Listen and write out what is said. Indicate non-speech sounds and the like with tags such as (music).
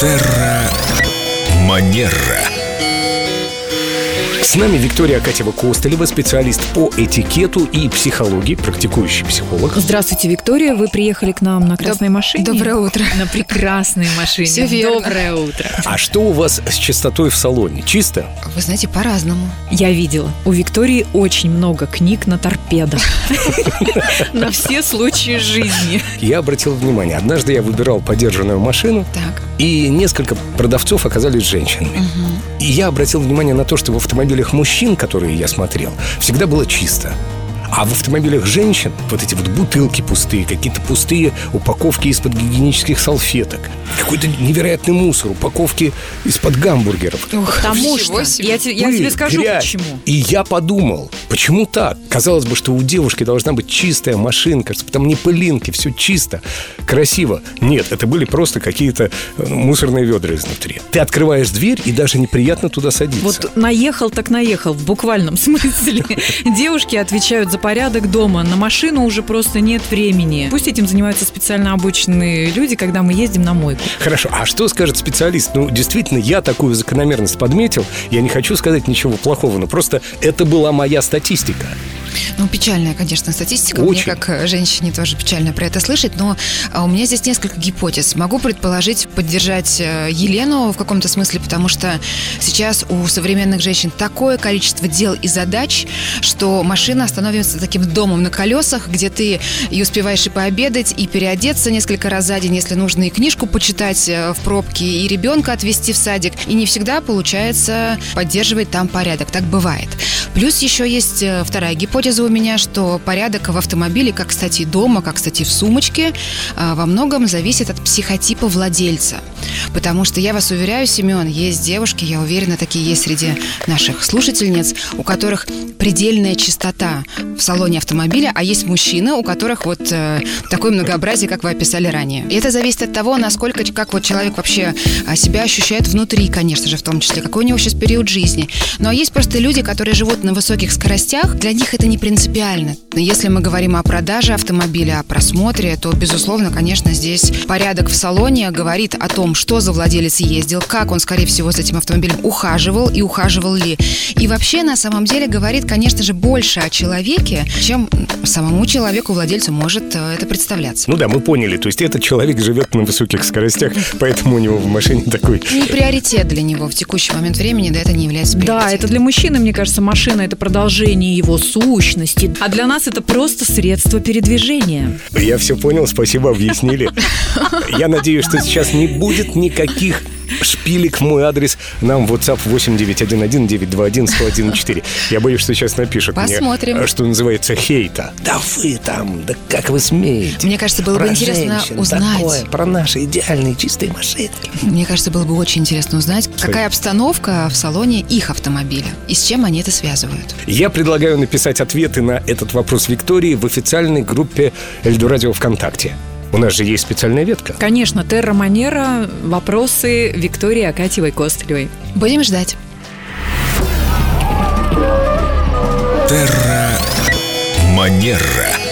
Терра Манера. С нами Виктория Акатьева-Костылева, специалист по этикету и психологии, практикующий психолог. Здравствуйте, Виктория. Вы приехали к нам на красной машине? Доброе утро. На прекрасной машине. Всё верно. Доброе утро. А что у вас с чистотой в салоне? Чисто? Вы знаете, по-разному. Я видела. У Виктории очень много книг на торпедо. (laughs) На все случаи жизни. Я обратил внимание, однажды я выбирал подержанную машину, Так. И несколько продавцов оказались женщинами. И я обратил внимание на то, что в автомобилях мужчин, которые я смотрел, всегда было чисто. А в автомобилях женщин вот эти вот бутылки пустые, какие-то пустые упаковки из-под гигиенических салфеток, какой-то невероятный мусор, упаковки из-под гамбургеров. Потому Ничего что себе. я, я тебе скажу, грязь. почему. И я подумал, почему так? Казалось бы, что у девушки должна быть чистая машинка, чтобы там не пылинки, все чисто, красиво. Нет, это были просто какие-то э, мусорные ведра изнутри. Ты открываешь дверь, и даже неприятно туда садиться. Вот наехал так наехал, в буквальном (laughs) смысле. Девушки отвечают за порядок дома. На машину уже просто нет времени. Пусть этим занимаются специально обученные люди, когда мы ездим на мойку. Хорошо, а что скажет специалист? Ну, действительно, я такую закономерность подметил. Я не хочу сказать ничего плохого, но просто это была моя статистика. Ну, печальная, конечно, статистика. Очень. Мне, как э, женщине, тоже печально про это слышать. Но а, у меня здесь несколько гипотез. Могу предположить, поддержать э, Елену в каком-то смысле, потому что сейчас у современных женщин такое количество дел и задач, что машина становится таким домом на колесах, где ты и успеваешь и пообедать, и переодеться несколько раз за день, если нужно, и книжку почитать э, в пробке, и ребенка отвезти в садик. И не всегда получается поддерживать там порядок. Так бывает. Плюс еще есть э, вторая гипотеза у меня, что порядок в автомобиле, как, кстати, дома, как, кстати, в сумочке, э, во многом зависит от психотипа владельца. Потому что я вас уверяю, Семен, есть девушки, я уверена, такие есть среди наших слушательниц, у которых предельная чистота в салоне автомобиля, а есть мужчины, у которых вот э, такое многообразие, как вы описали ранее. И это зависит от того, насколько, как вот человек вообще а, себя ощущает внутри, конечно же, в том числе, какой у него сейчас период жизни. Но есть просто люди, которые живут на высоких скоростях, для них это не принципиально. Если мы говорим о продаже автомобиля, о просмотре, то, безусловно, конечно, здесь порядок в салоне говорит о том, что за владелец ездил, как он, скорее всего, с этим автомобилем ухаживал и ухаживал ли. И вообще, на самом деле, говорит, конечно же, больше о человеке, чем самому человеку, владельцу, может э, это представляться. Ну да, мы поняли. То есть этот человек живет на высоких скоростях, поэтому у него в машине такой... Не приоритет для него в текущий момент времени, да, это не является Да, приоритетом. это для мужчины, мне кажется, машина это продолжение его сущности, а для нас это просто средство передвижения. Я все понял, спасибо, объяснили. (laughs) Я надеюсь, что сейчас не будет никаких шпилек мой адрес нам в WhatsApp 8911-921-1014. Я боюсь, что сейчас напишут Посмотрим. мне, что называется, хейта. Да вы там, да как вы смеете? Мне кажется, было бы Про интересно женщин узнать. такое, про наши идеальные чистые машинки. Мне кажется, было бы очень интересно узнать, какая обстановка в салоне их автомобиля и с чем они это связывают. Я предлагаю написать ответы на этот вопрос Виктории в официальной группе Эльдорадио ВКонтакте. У нас же есть специальная ветка. Конечно, Терра Манера, вопросы Виктории Акатьевой-Костылевой. Будем ждать. Терра Манера.